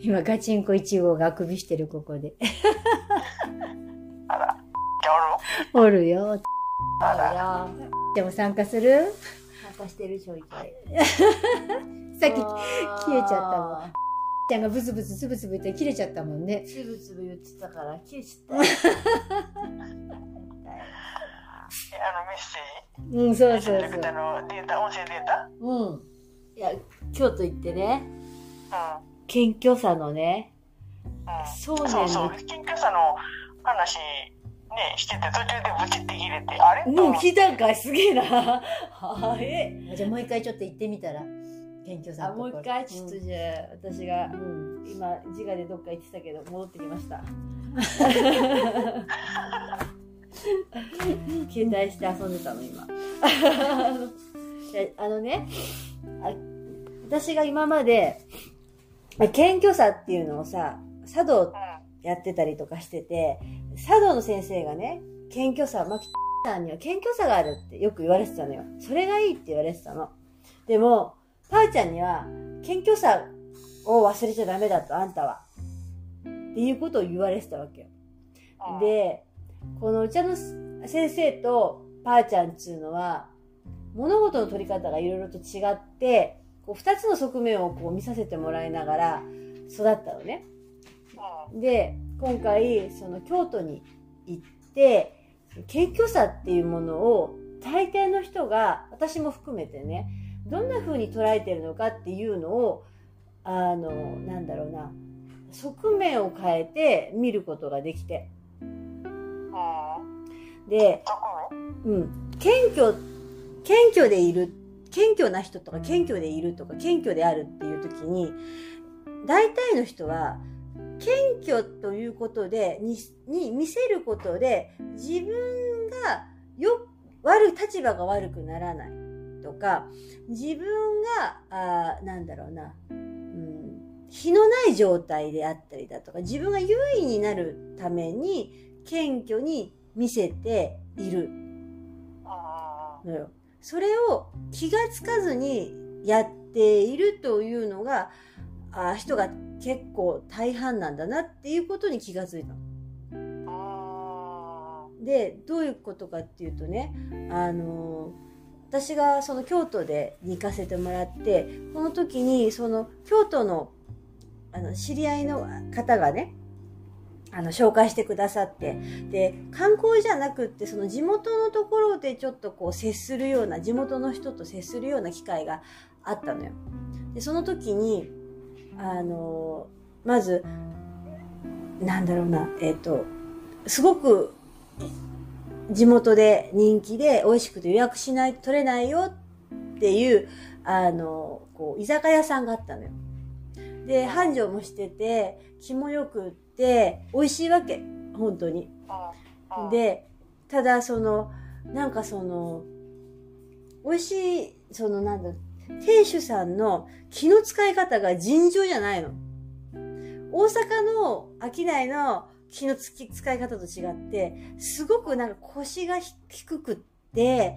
今、ガチンコ1号があくびしてる、ここで。あら、おるよ。あらやでも参加する？参加してるちょいちょい。さっき、消えちゃったもん。ちゃんがブツブツつぶつぶ言って切れちゃったもんね。つぶつぶ言ってたから、消えちゃった。えあのメッセー？ジうん、そうそうそう。デーのデータ、音声データ？うん。いや、京都行ってね、う謙虚さのね、ん。うん。そうねそうそう。緊急さの話、ね、してて途中でブチって切れて、あれ？ともう聞いたんかいすげえな。はえ。じゃあもう一回ちょっと行ってみたら。謙虚さのところもう一回、ちょっとじゃあ、私が、うん。今、自我でどっか行ってたけど、戻ってきました。携帯して遊んでたの、今。あのねあ、私が今まで、あ謙虚さっていうのをさ、茶道やってたりとかしてて、茶道の先生がね、謙虚さ、まきさんには謙虚さがあるってよく言われてたのよ。それがいいって言われてたの。でも、パーちゃんには、謙虚さを忘れちゃダメだと、あんたは。っていうことを言われてたわけよ。で、このお茶の先生とパーちゃんっていうのは、物事の取り方がいろいろと違って、こう二つの側面をこう見させてもらいながら育ったのね。うん、で、今回、その京都に行って、謙虚さっていうものを大抵の人が、私も含めてね、どんな風に捉えてるのかっていうのを、あの、なんだろうな、側面を変えて見ることができて。うん。で、特うん、謙虚、謙虚でいる、謙虚な人とか謙虚でいるとか謙虚であるっていう時に、大体の人は、謙虚ということで、に、に見せることで、自分がよ、悪い、立場が悪くならないとか、自分が、あーなんだろうな、うん、日のない状態であったりだとか、自分が優位になるために、謙虚に見せているうん。のよ。それを気がつかずにやっているというのが、あ人が結構大半なんだなっていうことに気がついた。で、どういうことかっていうとね、あの私がその京都でに行かせてもらって、この時にその京都のあの知り合いの方がね、あの紹介してくださって、で、観光じゃなくってその地元のところでちょっとこう接するような、地元の人と接するような機会があったのよ。で、その時に、あのまず、なんだろうな、えっ、と、すごく地元で人気で美味しくて予約しないと取れないよっていう、あの、こう、居酒屋さんがあったのよ。で、繁盛もしてて、気もよくって、美味しいわけ。本当に。うん。で、ただその、なんかその、美味しい、そのなんだ、店主さんの気の使い方が尋常じゃないの。大阪の商いの気のつき使い方と違って、すごくなんか腰がひ低くって、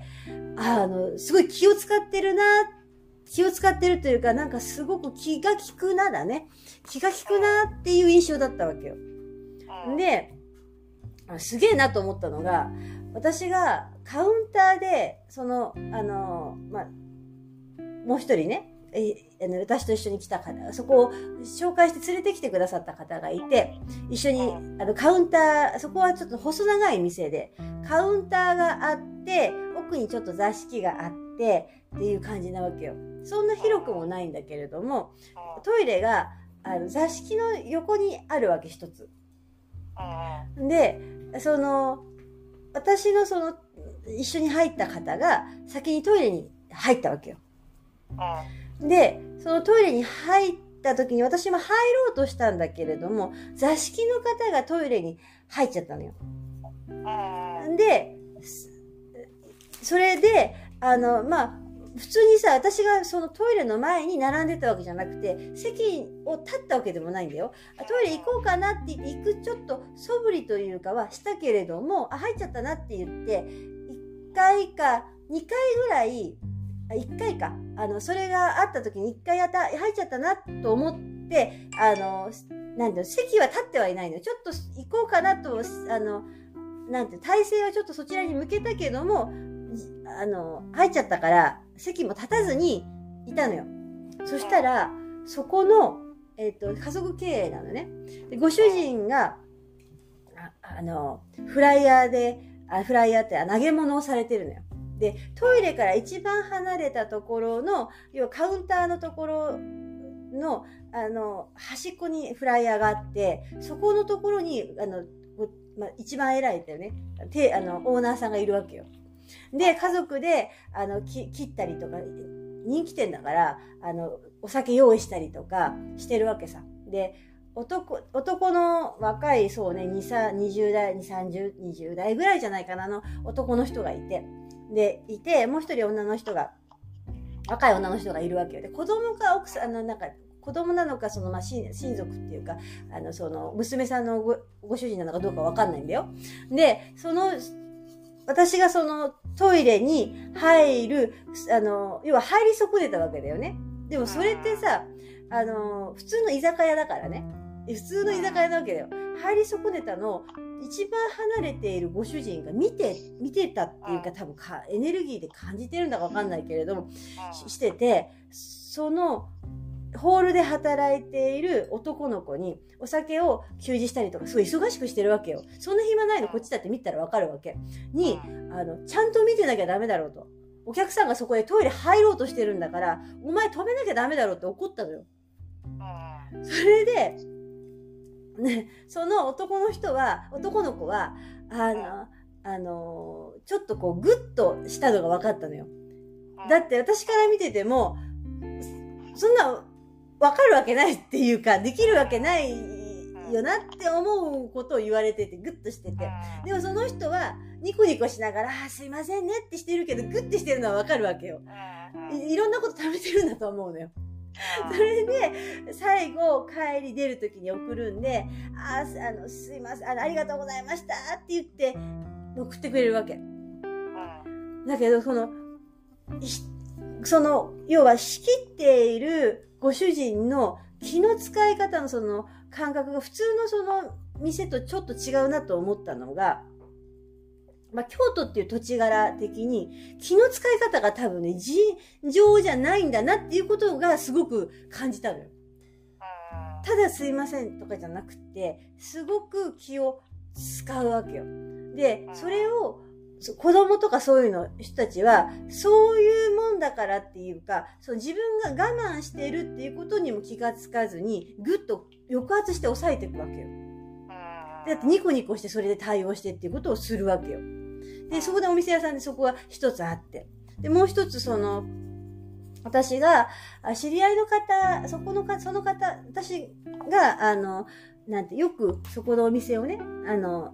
あの、すごい気を使ってるな、気を使ってるというか、なんかすごく気が利くなだね。気が利くなっていう印象だったわけよ。うん、で、あすげえなと思ったのが、私がカウンターで、その、あの、まあ、もう一人ね、私と一緒に来た方、そこを紹介して連れてきてくださった方がいて、一緒に、あの、カウンター、そこはちょっと細長い店で、カウンターがあって、奥にちょっと座敷があって、っていう感じなわけよ。そんな広くもないんだけれども、トイレが、あの、座敷の横にあるわけ、一つ。うん。で、その、私のその、一緒に入った方が先にトイレに入ったわけよ。うん。で、そのトイレに入った時に私も入ろうとしたんだけれども、座敷の方がトイレに入っちゃったのよ。うん。で、すそれで、あの、まあ、普通にさ、私がそのトイレの前に並んでたわけじゃなくて、席を立ったわけでもないんだよ。あトイレ行こうかなって行くちょっと素振りというかはしたけれども、あ、入っちゃったなって言って、1回か2回ぐらい、あ1回か、あの、それがあった時に1回やった、入っちゃったなと思っって、あの、なんていうの、席は立ってはいないの。ちょっと行こうかなと、あの、なんて体勢はちょっとそちらに向けたけども、じあの、入っちゃったから、席も立たずにいたのよ。そしたら、そこの、えっ、と、家族経営なのね。でご主人が、ああの、フライヤーで、あフライヤーって投げ物をされてるのよ。で、トイレから一番離れたところの、要はカウンターのところの、あの、端っこにフライヤーがあって、そこのところに、あの、まあ、一番偉いだよね。て、あの、オーナーさんがいるわけよ。で、家族で、あの、切ったりとか、人気店だから、あの、お酒用意したりとかしてるわけさ。で、男、男の若い、そうね、2、3、20代、2、30、20代ぐらいじゃないかな、の、男の人がいて。で、いて、もう一人女の人が、若い女の人がいるわけよ。で、子供か奥さん、の、なんか、子供なのか、その、まあ、親親族っていうか、あの、その、娘さんのごご主人なのかどうかわかんないんだよ。で、その、私がそのトイレに入る、あの、要は入り損ねたわけだよね。でもそれってさ、あの、普通の居酒屋だからね。普通の居酒屋なわけだよ。入り損ねたのを一番離れているご主人が見て、見てたっていうか多分かエネルギーで感じてるんだかわかんないけれども、ししてて、その、ホールで働いている男の子にお酒を給仕したりとか、すごい忙しくしてるわけよ。そんな暇ないのこっちだって見たらわかるわけ。に、あの、ちゃんと見てなきゃダメだろうと。お客さんがそこへトイレ入ろうとしてるんだから、お前止めなきゃダメだろうって怒ったのよ。それで、ね、その男の人は、男の子は、あの、あの、ちょっとこう、グッとしたのが分かったのよ。だって私から見てても、そんな、わかるわけないっていうか、できるわけないよなって思うことを言われてて、グッとしてて。でもその人は、ニコニコしながら、あーすいませんねってしてるけど、グッてしてるのはわかるわけよ。いいろんなこと食べてるんだと思うのよ。それで、最後、帰り出るときに送るんで、ああの、すいませんあの、ありがとうございましたって言って、送ってくれるわけ。だけど、その、ひその、要は仕切っているご主人の気の使い方のその感覚が普通のその店とちょっと違うなと思ったのが、まあ、京都っていう土地柄的に気の使い方が多分ね、尋常じゃないんだなっていうことがすごく感じたのよ。ただすいませんとかじゃなくて、すごく気を使うわけよ。で、それを、そ子供とかそういうの人たちは、そういうもんだからっていうか、そう自分が我慢しているっていうことにも気がつかずに、ぐっと抑圧して抑えていくわけよ。だってニコニコしてそれで対応してっていうことをするわけよ。で、そこでお店屋さんでそこが一つあって。で、もう一つその、私が、あ知り合いの方、そこのか、その方、私が、あの、なんて、よくそこのお店をね、あの、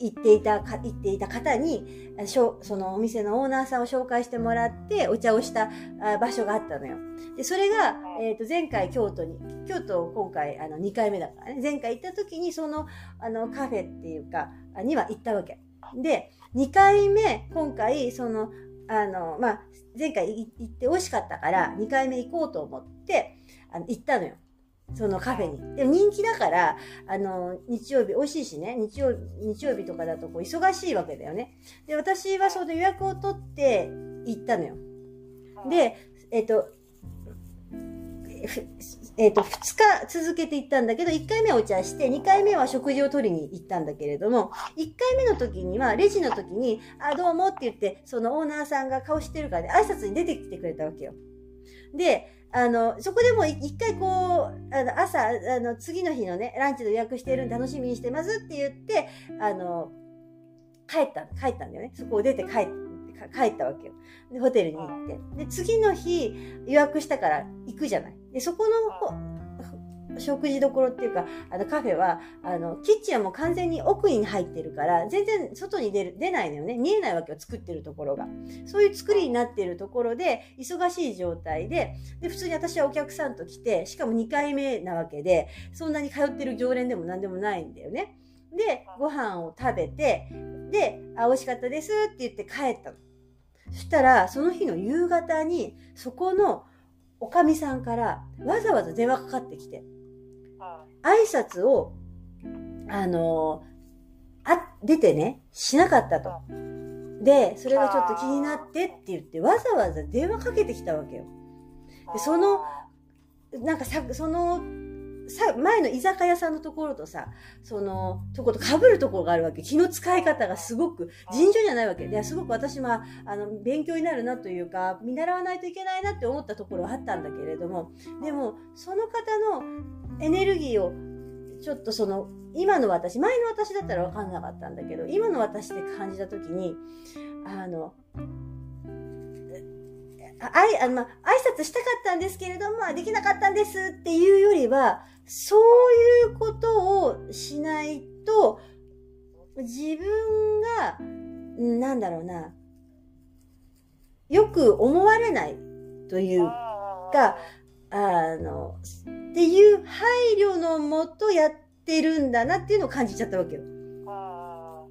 行っていたか、行っていた方に、あしょそのお店のオーナーさんを紹介してもらって、お茶をしたあ場所があったのよ。で、それが、えっ、と、前回京都に、京都今回、あの、2回目だからね、前回行った時に、その、あの、カフェっていうか、あには行ったわけ。で、2回目、今回、その、あの、まあ、前回い行って美味しかったから、2回目行こうと思って、あの、行ったのよ。そのカフェに。でも人気だから、あの、日曜日、美味しいしね、日曜日日曜日とかだとこう忙しいわけだよね。で、私はその予約を取って行ったのよ。で、えっ、と、えっ、と、2日続けて行ったんだけど、1回目はお茶して、2回目は食事を取りに行ったんだけれども、1回目の時には、レジの時に、あ、どうもって言って、そのオーナーさんが顔してるからで、挨拶に出てきてくれたわけよ。で、あの、そこでも一回こう、あの、朝、あの、次の日のね、ランチの予約してるんで楽しみにしてますって言って、あの、帰った、帰ったんだよね。そこを出て帰って、帰ったわけよ。で、ホテルに行って。で、次の日予約したから行くじゃない。で、そこの食事どころっていうか、あのカフェは、あの、キッチンはもう完全に奥に入ってるから、全然外に出る、出ないのよね。見えないわけよ、作ってるところが。そういう作りになっているところで、忙しい状態で、で、普通に私はお客さんと来て、しかも2回目なわけで、そんなに通ってる常連でも何でもないんだよね。で、ご飯を食べて、で、あ、美味しかったですって言って帰ったの。そしたら、その日の夕方に、そこのおかみさんからわざわざ電話かかってきて、挨拶を、あのあ、出てね、しなかったと。で、それがちょっと気になってって言って、わざわざ電話かけてきたわけよ。でそのなんかさ、その、さ、前の居酒屋さんのところとさ、その、とこと被るところがあるわけ。気の使い方がすごく、尋常じゃないわけ。で、すごく私は、あの、勉強になるなというか、見習わないといけないなって思ったところはあったんだけれども、でも、その方のエネルギーを、ちょっとその、今の私、前の私だったら分かんなかったんだけど、今の私で感じたときに、あの、あいあの、ま、挨拶したかったんですけれども、できなかったんですっていうよりは、そういうことをしないと、自分が、なんだろうな、よく思われないというか、あの、っていう配慮のもとやってるんだなっていうのを感じちゃったわけよ。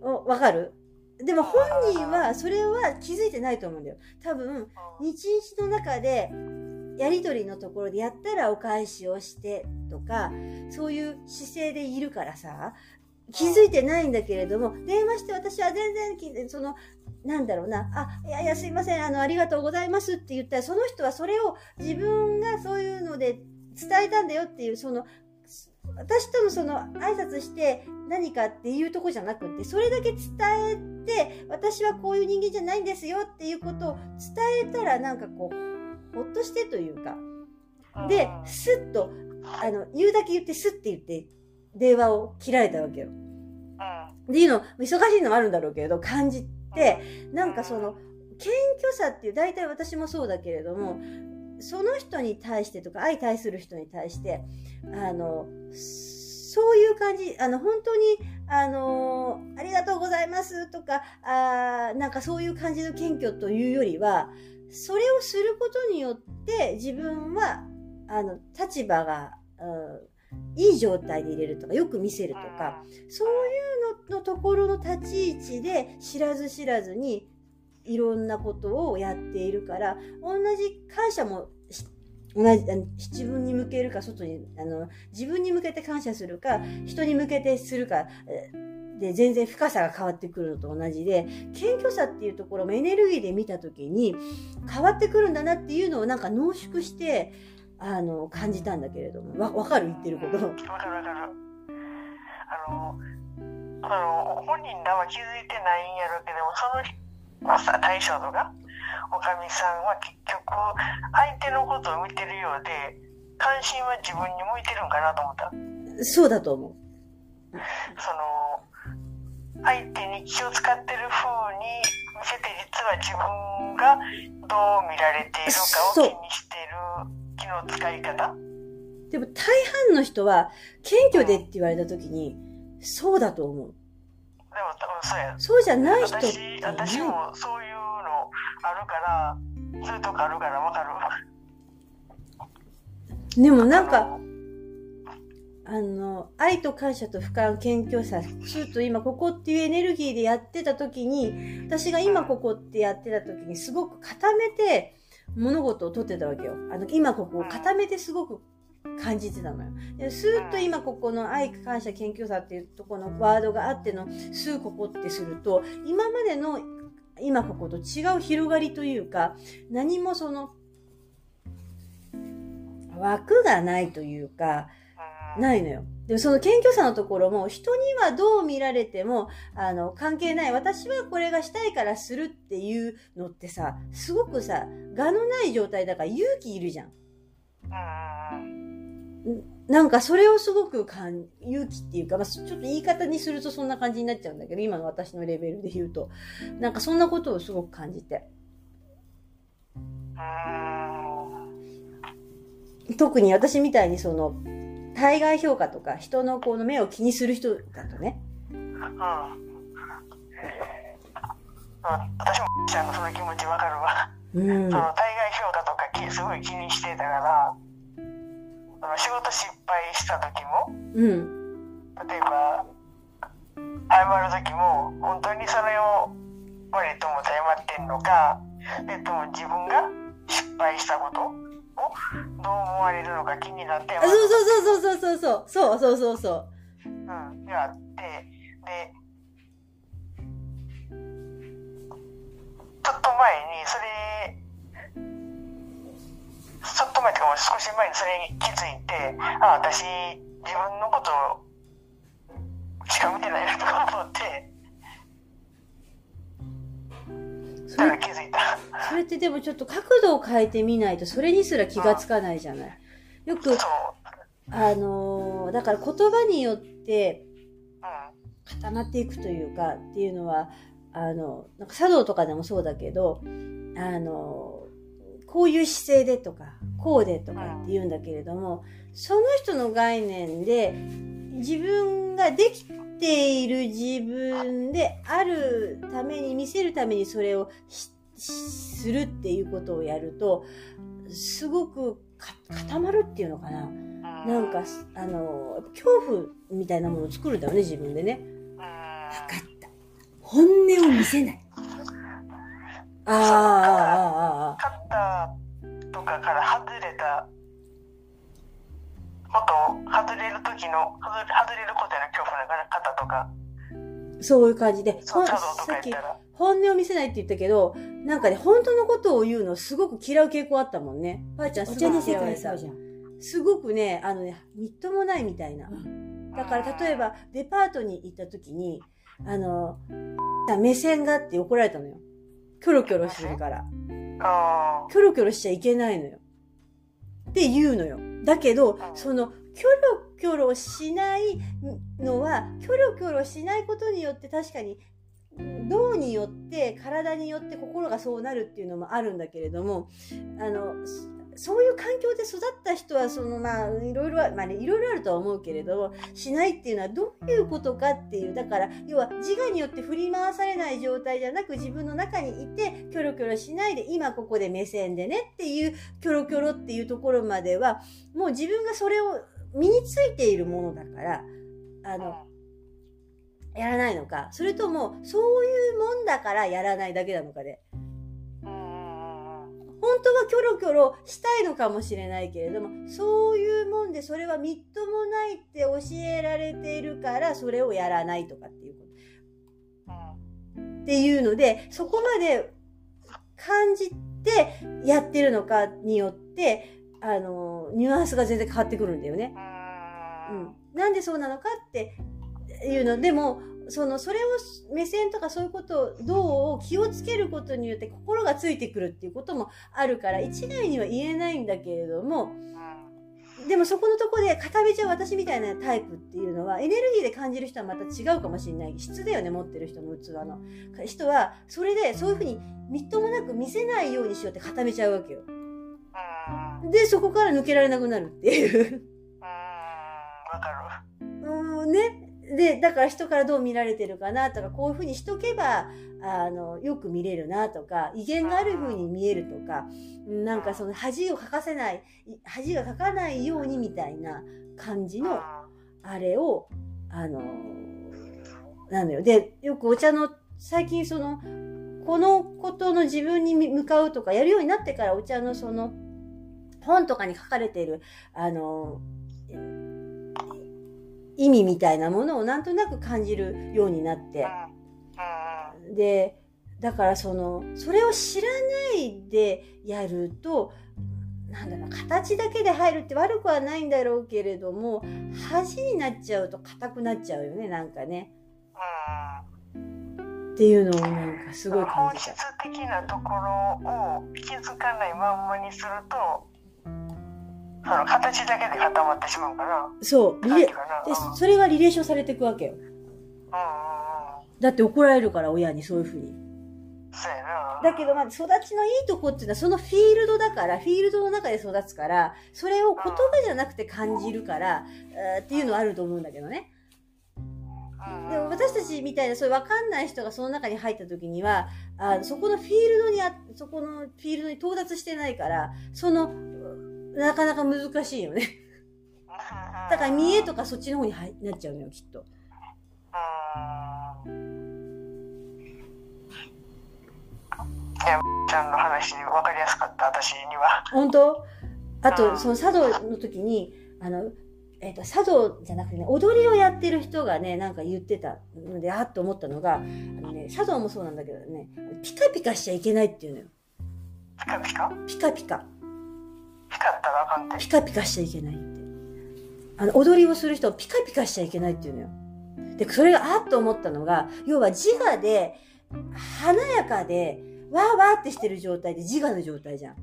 おわかる？でも本人はそれは気づいてないと思うんだよ。多分、日日の中でやりとりのところでやったらお返しをしてとか、そういう姿勢でいるからさ、気づいてないんだけれども、電話して私は全然き、その、なんだろうな、あ、いやいやすいません、あの、ありがとうございますって言ったら、その人はそれを自分がそういうので伝えたんだよっていう、その、私とのその挨拶して何かっていうとこじゃなくって、それだけ伝えて、私はこういう人間じゃないんですよっていうことを伝えたらなんかこう、ほっとしてというか、で、スッと、あの、言うだけ言ってスッて言って、電話を切られたわけよ。っていうの、忙しいのもあるんだろうけれど、感じて、なんかその、謙虚さっていう、大体私もそうだけれども、その人に対してとか、相対する人に対して、あの、そういう感じ、あの、本当に、あの、ありがとうございますとか、あーなんかそういう感じの謙虚というよりは、それをすることによって、自分は、あの、立場が、うんいい状態で入れるとか、よく見せるとか、そういうののところの立ち位置で知らず知らずにいろんなことをやっているから、同じ感謝もし同じあの自分に向けるか、外に、あの、自分に向けて感謝するか、人に向けてするか、えで、全然深さが変わってくるのと同じで、謙虚さっていうところもエネルギーで見たときに変わってくるんだなっていうのをなんか濃縮して、あの、感じたんだけれども、わ、わかる言ってること。わかるわかる。あの、あの、本人らは気づいてないんやろうけども、そのまあさ大将とか、おかみさんは結局、相手のことを見てるようで、関心は自分に向いてるんかなと思った？そうだと思う。その、相手に気を使ってる風に見せて、実は自分がどう見られているかを気にしている気の使い方？でも大半の人は、謙虚でって言われたときに、そうだと思う。でも多分そうや。そうじゃない人ってい私。私もそういうのあるから、そういうとこあるからわかる。でもなんか、あの、愛と感謝と俯瞰、謙虚さ、すると今ここっていうエネルギーでやってた時に、私が今ここってやってた時にすごく固めて物事を取ってたわけよ。あの、今ここを固めてすごく感じてたのよ。でスーッと今ここの愛、感謝、謙虚さっていうところのワードがあっての、スーここってすると、今までの今ここと違う広がりというか、何もその、枠がないというか、うんないのよ。でもその謙虚さのところも人にはどう見られてもあの関係ない。私はこれがしたいからするっていうのってさ、すごくさ、我のない状態だから勇気いるじゃん。うんなんかそれをすごくかん勇気っていうか、まあ、ちょっと言い方にするとそんな感じになっちゃうんだけど、今の私のレベルで言うと。なんかそんなことをすごく感じて。うん特に私みたいにその、対外評価とか人のこの目を気にする人だとね。うんうん私もちゃんのその気持ちわかるわ。うんそ。の対外評価とかきすごい気にしてたから、その仕事失敗した時も、うん。例えば、謝る時も、本当にそれを悪いと思って謝ってんのか、でとも自分が失敗したことをどう思われるのか気になってあそうそうそうそうそうそうそうそうそうそう。うん。であってでちょっと前にそれちょっと前というかもう少し前にそれに気づいてあ私自分のことしか見てないなと思ってそれ気づいた。それってでもちょっと角度を変えてみないとそれにすら気がつかないじゃない。よくあのーだから言葉によってうん。固まっていくというかっていうのはあのなんか茶道とかでもそうだけどあのこういう姿勢でとかこうでとかって言うんだけれどもその人の概念で自分ができている自分であるために見せるためにそれをするっていうことをやるとすごく固まるっていうのかななんかあの恐怖みたいなものを作るんだよね自分でね。分かった。本音を見せない。ああ、ああ、ああ、カッターとかから外れたことを外れる時の外れ外れることへの恐怖だから肩とかそういう感じで、さっき本音を見せないって言ったけど、なんかね、本当のことを言うのすごく嫌う傾向あったもんね。ばあちゃんおすごく茶に世嫌われた界そう。じゃん。すごくね、あのね、みっともないみたいな。だから例えばデパートに行った時に、あの、目線があって怒られたのよ。キョロキョロするから。あキョロキョロしちゃいけないのよ。って言うのよ。だけど、その、キョロキョロしないのは、キョロキョロしないことによって確かに、脳によって、体によって心がそうなるっていうのもあるんだけれども、あの、そそういう環境で育った人は、その、まあ、いろいろは、まあね、いろいろあるとは思うけれども、しないっていうのはどういうことかっていう、だから、要は自我によって振り回されない状態じゃなく、自分の中にいて、キョロキョロしないで、今ここで目線でねっていう、キョロキョロっていうところまでは、もう自分がそれを身についているものだから、ああの、やらないのか、それとも、そういうもんだからやらないだけなのかで、うんうん本当はキョロキョロしたいのかもしれないけれども、そういうもんでそれはみっともないって教えられているから、それをやらないとかっていうこと。うんっていうので、そこまで感じてやってるのかによって、あの、ニュアンスが全然変わってくるんだよね。ううんん。なんでそうなのかっていうの。でも、その、それを目線とかそういうことをどう気をつけることによって心がついてくるっていうこともあるから、一概には言えないんだけれども、でもそこのとこで固めちゃう私みたいなタイプっていうのはエネルギーで感じる人はまた違うかもしれない。質だよね持ってる人の器の。人はそれでそういうふうにみっともなく見せないようにしようって固めちゃうわけよ。うん。でそこから抜けられなくなるっていう。うん。わかうんねでだから人からどう見られてるかなとかこういうふうにしとけばあのよく見れるなとか威厳があるふうに見えるとかなんかその恥をかかせない恥がかかないようにみたいな感じのあれを、あのなのよ。で、よくお茶の、最近その、このことの自分に向かうとかやるようになってからお茶のその、本とかに書かれている、あの意味みたいなものをなんとなく感じるようになって。うんで、だからその、それを知らないでやると、なんだろう、形だけで入るって悪くはないんだろうけれども、恥になっちゃうと硬くなっちゃうよね、なんかね。うんっていうのをなんかすごい感本質。的なところを気づかないまんまにするとその形だけで固まってしまうからそう、リレでうん、それがリレーションされていくわけよ。うんうんうんだって怒られるから、親にそういうふうに。そうやなだけど、まあ、育ちのいいとこっていうのは、そのフィールドだから、フィールドの中で育つから、それを言葉じゃなくて感じるから、えーっていうのはあると思うんだけどね。うんでも私たちみたいなそういう分かんない人がその中に入った時にはあそこのフィールドにあそこのフィールドに到達してないからそのなかなか難しいよね。だから見栄とかそっちの方に入なっちゃうのよきっと。いやちゃんの話分かりやすかった私には本当あと、その茶道の時に、あの、えっ、と、茶道じゃなくてね、踊りをやってる人がね、なんか言ってたので、あっと思ったのが、あのね、茶道もそうなんだけどね、ピカピカしちゃいけないっていうのよ。ピカピカピカピカ。光ったらあかんって。ピカピカしちゃいけないって。あの、踊りをする人はピカピカしちゃいけないっていうのよ。で、それがあっと思ったのが、要は自我で、華やかで、わーわーってしてる状態で自我の状態じゃん。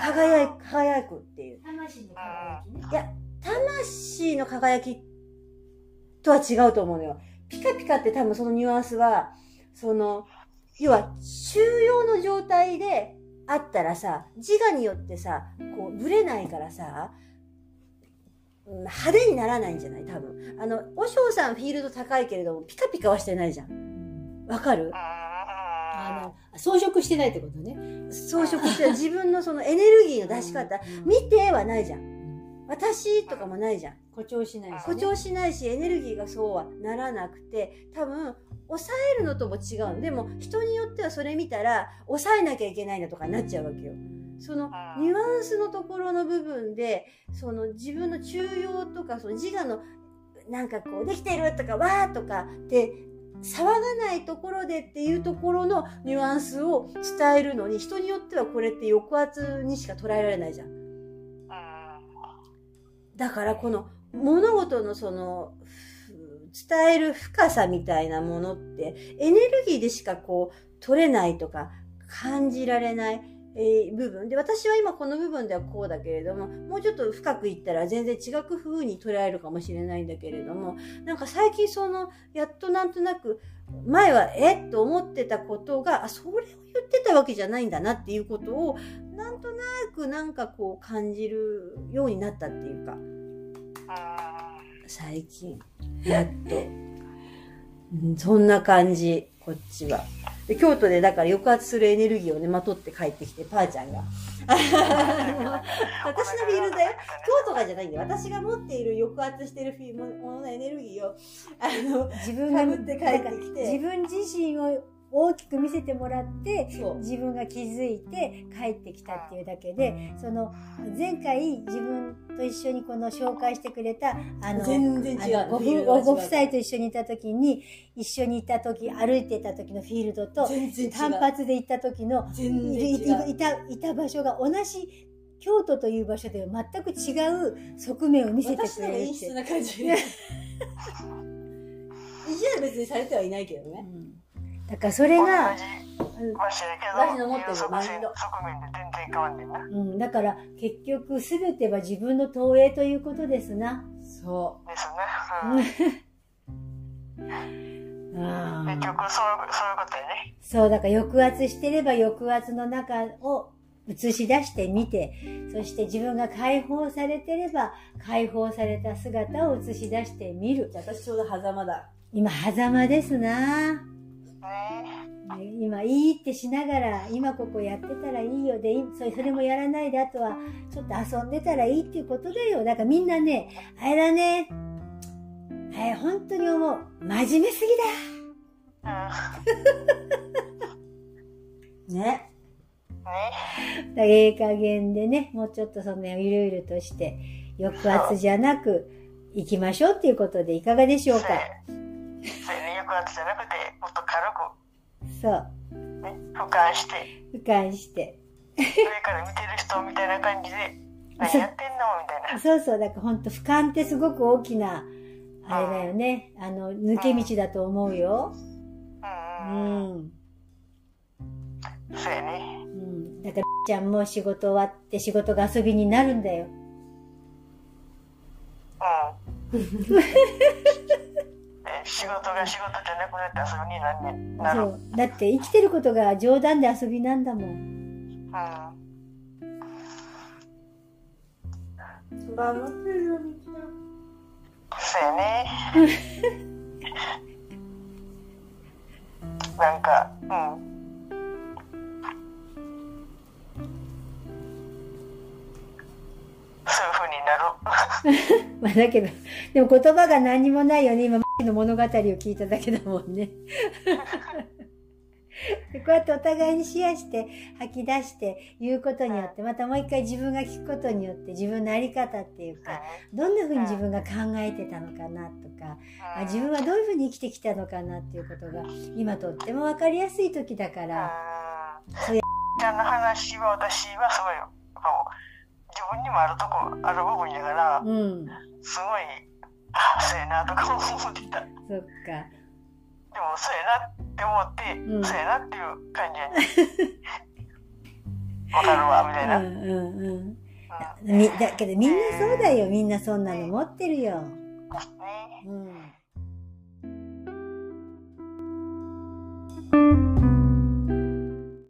輝い、輝くっていう。魂の輝きねいや、魂の輝きとは違うと思うのよ。ピカピカって多分そのニュアンスは、その、要は、収容の状態であったらさ、自我によってさ、こう、ぶれないからさ、うん派手にならないんじゃない？多分。あの、おしょうさんフィールド高いけれども、ピカピカはしてないじゃん。わかる？あの装飾してないってことね装飾して自分のそのエネルギーの出し方、うん見てはないじゃん。私とかもないじゃん。誇張しないし。ね誇張しないしエネルギーがそうはならなくて多分抑えるのとも違うのでも人によってはそれ見たら抑えなきゃいけないんだとかになっちゃうわけよ。そのニュアンスのところの部分でその自分の中庸とかその自我のなんかこうできてるとかわーとかって騒がないところでっていうところのニュアンスを伝えるのに人によってはこれって抑圧にしか捉えられないじゃん。だからこの物事のその伝える深さみたいなものってエネルギーでしかこう取れないとか感じられない、え部分。で私は今この部分ではこうだけれどももうちょっと深くいったら全然違う風に捉えるかもしれないんだけれどもなんか最近そのやっとなんとなく前はえっと思ってたことがあそれを言ってたわけじゃないんだなっていうことをなんとなくなんかこう感じるようになったっていうか。最近やっと、うん、そんな感じこっちは。で京都でだから抑圧するエネルギーをねまとって帰ってきてパーちゃんが。私のフィールドだよ。京都がじゃないんだよ。私が持っている抑圧してるフィーもののエネルギーをあの自分がかぶって帰ってきて。自分自身を大きく見せてもらって自分が気づいて帰ってきたっていうだけでその前回自分と一緒にこの紹介してくれたあの全然違うご夫妻と一緒にいた時に一緒にいた時歩いてた時のフィールドと単発で行った時のいたいた場所が同じ京都という場所では全く違う側面を見せてくれるって陰湿な感じ。意地は別にされてはいないけどね。うんだからそれが同じ場所やけど、私の持ってる側マインド面で全然変わんねんな。うん、だから結局全ては自分の投影ということですな。そですね。うん。あ結局、そういう、そういうことやね。そう、だから抑圧してれば抑圧の中を映し出してみて、そして自分が解放されてれば解放された姿を映し出してみるう。じゃあ私ちょうど狭間だ今、狭間ですな。ねね今、いいってしながら、今ここやってたらいいよで、いそれそれもやらないで、あとはちょっと遊んでたらいいっていうことだよ。だからみんなね、あれだね、あれ本当に思う。真面目すぎだ。うん。ねねだええ加減でね、もうちょっとそのゆるゆるとして、抑圧じゃなく、行きましょうっていうことでいかがでしょうか？そうやね。抑圧じゃなくて、もっと軽そう、く、ね、俯瞰して、俯瞰して。上から見てる人みたいな感じで、何やってんのみたいな。そうそう、だから本当俯瞰ってすごく大きな、あれだよね。あの、抜け道だと思うよ。ううんうん。ん。そうやね。うん。だから、ちゃんも仕事終わって仕事が遊びになるんだよ。うん。え仕事が仕事じゃなくなって遊びになんねんなる。うん。そう。だって生きてることが冗談で遊びなんだもん。そうやね。なんか、うん。そういう風になる。まあだけど、でも言葉が何にもないよね。今、の物語を聞いただけだもんね。でこうやってお互いにシェアして吐き出して言うことによってまたもう一回自分が聞くことによって自分の在り方っていうかどんな風に自分が考えてたのかなとかあ自分はどういう風に生きてきたのかなっていうことが今とっても分かりやすい時だからそうちゃんの話は私はすごいこう自分にもあるとこある部分やから、うん。すごいあそうやなとか思ってた。でもそっか。そうやなって思って、うん。そうやなっていう感じやねわかるわみたいな、ううんんうん。うん。みだけどみんなそうだよ。みんなそんなの持ってるよ、ね。うん